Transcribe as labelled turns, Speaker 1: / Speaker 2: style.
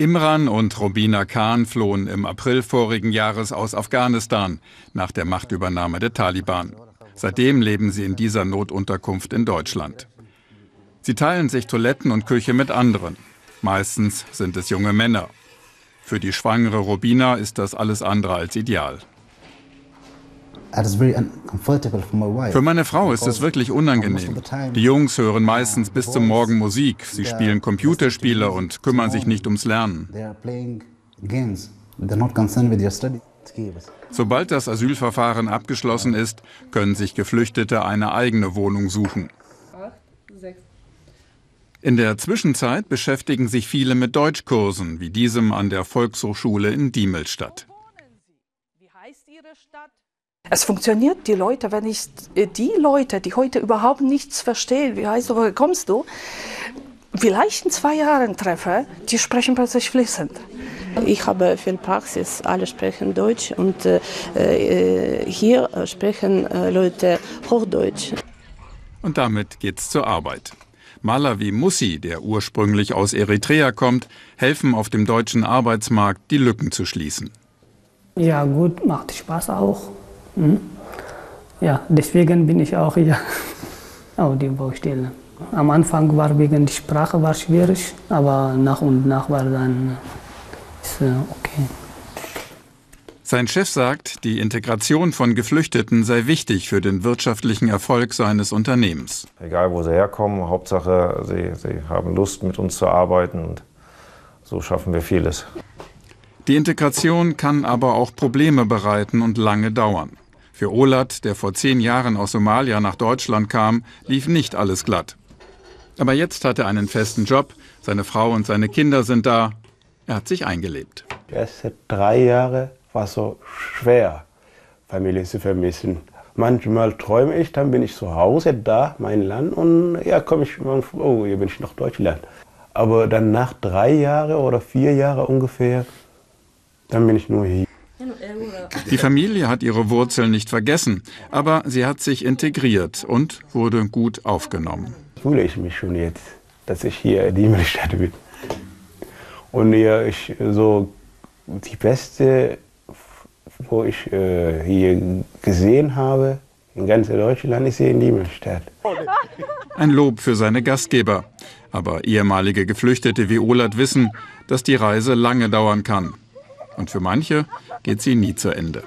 Speaker 1: Imran und Robina Khan flohen im April vorigen Jahres aus Afghanistan nach der Machtübernahme der Taliban. Seitdem leben sie in dieser Notunterkunft in Deutschland. Sie teilen sich Toiletten und Küche mit anderen. Meistens sind es junge Männer. Für die schwangere Robina ist das alles andere als ideal. Für meine Frau ist es wirklich unangenehm. Die Jungs hören meistens bis zum Morgen Musik, sie spielen Computerspiele und kümmern sich nicht ums Lernen. Sobald das Asylverfahren abgeschlossen ist, können sich Geflüchtete eine eigene Wohnung suchen. In der Zwischenzeit beschäftigen sich viele mit Deutschkursen, wie diesem an der Volkshochschule in Diemelstadt.
Speaker 2: Wie heißt Ihre Stadt? Es funktioniert, die Leute, wenn ich äh, die Leute, die heute überhaupt nichts verstehen, wie heißt du, woher kommst du, vielleicht in zwei Jahren treffe, die sprechen plötzlich fließend.
Speaker 3: Ich habe viel Praxis, alle sprechen Deutsch und äh, äh hier sprechen äh, Leute Hochdeutsch.
Speaker 1: Und damit geht's zur Arbeit. Maler wie Mussi, der ursprünglich aus Eritrea kommt, helfen auf dem deutschen Arbeitsmarkt, die Lücken zu schließen.
Speaker 4: Ja, gut, macht Spaß auch. Hm? Ja, deswegen bin ich auch hier auf die Baustelle. Am Anfang war wegen der Sprache war schwierig, aber nach und nach war dann ist, äh, okay.
Speaker 1: Sein Chef sagt, die Integration von Geflüchteten sei wichtig für den wirtschaftlichen Erfolg seines Unternehmens.
Speaker 5: Egal, wo sie herkommen, Hauptsache, sie, sie haben Lust, mit uns zu arbeiten und so schaffen wir vieles.
Speaker 1: Die Integration kann aber auch Probleme bereiten und lange dauern. Für Olat, der vor zehn Jahren aus Somalia nach Deutschland kam, lief nicht alles glatt. Aber jetzt hat er einen festen Job, seine Frau und seine Kinder sind da. Er hat sich eingelebt.
Speaker 6: Die ersten drei Jahre war so schwer, Familie zu vermissen. Manchmal träume ich, dann bin ich zu Hause da, mein Land, und ja, komme ich, oh, hier bin ich nach Deutschland. Aber dann nach drei Jahren oder vier Jahren ungefähr, dann bin ich nur hier.
Speaker 1: Die Familie hat ihre Wurzeln nicht vergessen, aber sie hat sich integriert und wurde gut aufgenommen.
Speaker 6: Fühle ich mich schon jetzt, dass ich hier in die Stadt bin. Und ja, ich so die beste, wo ich äh, hier gesehen habe, in ganz Deutschland, ist hier in Diemelstadt.
Speaker 1: Ein Lob für seine Gastgeber. Aber ehemalige Geflüchtete wie Olat wissen, dass die Reise lange dauern kann. Und für manche geht sie nie zu Ende.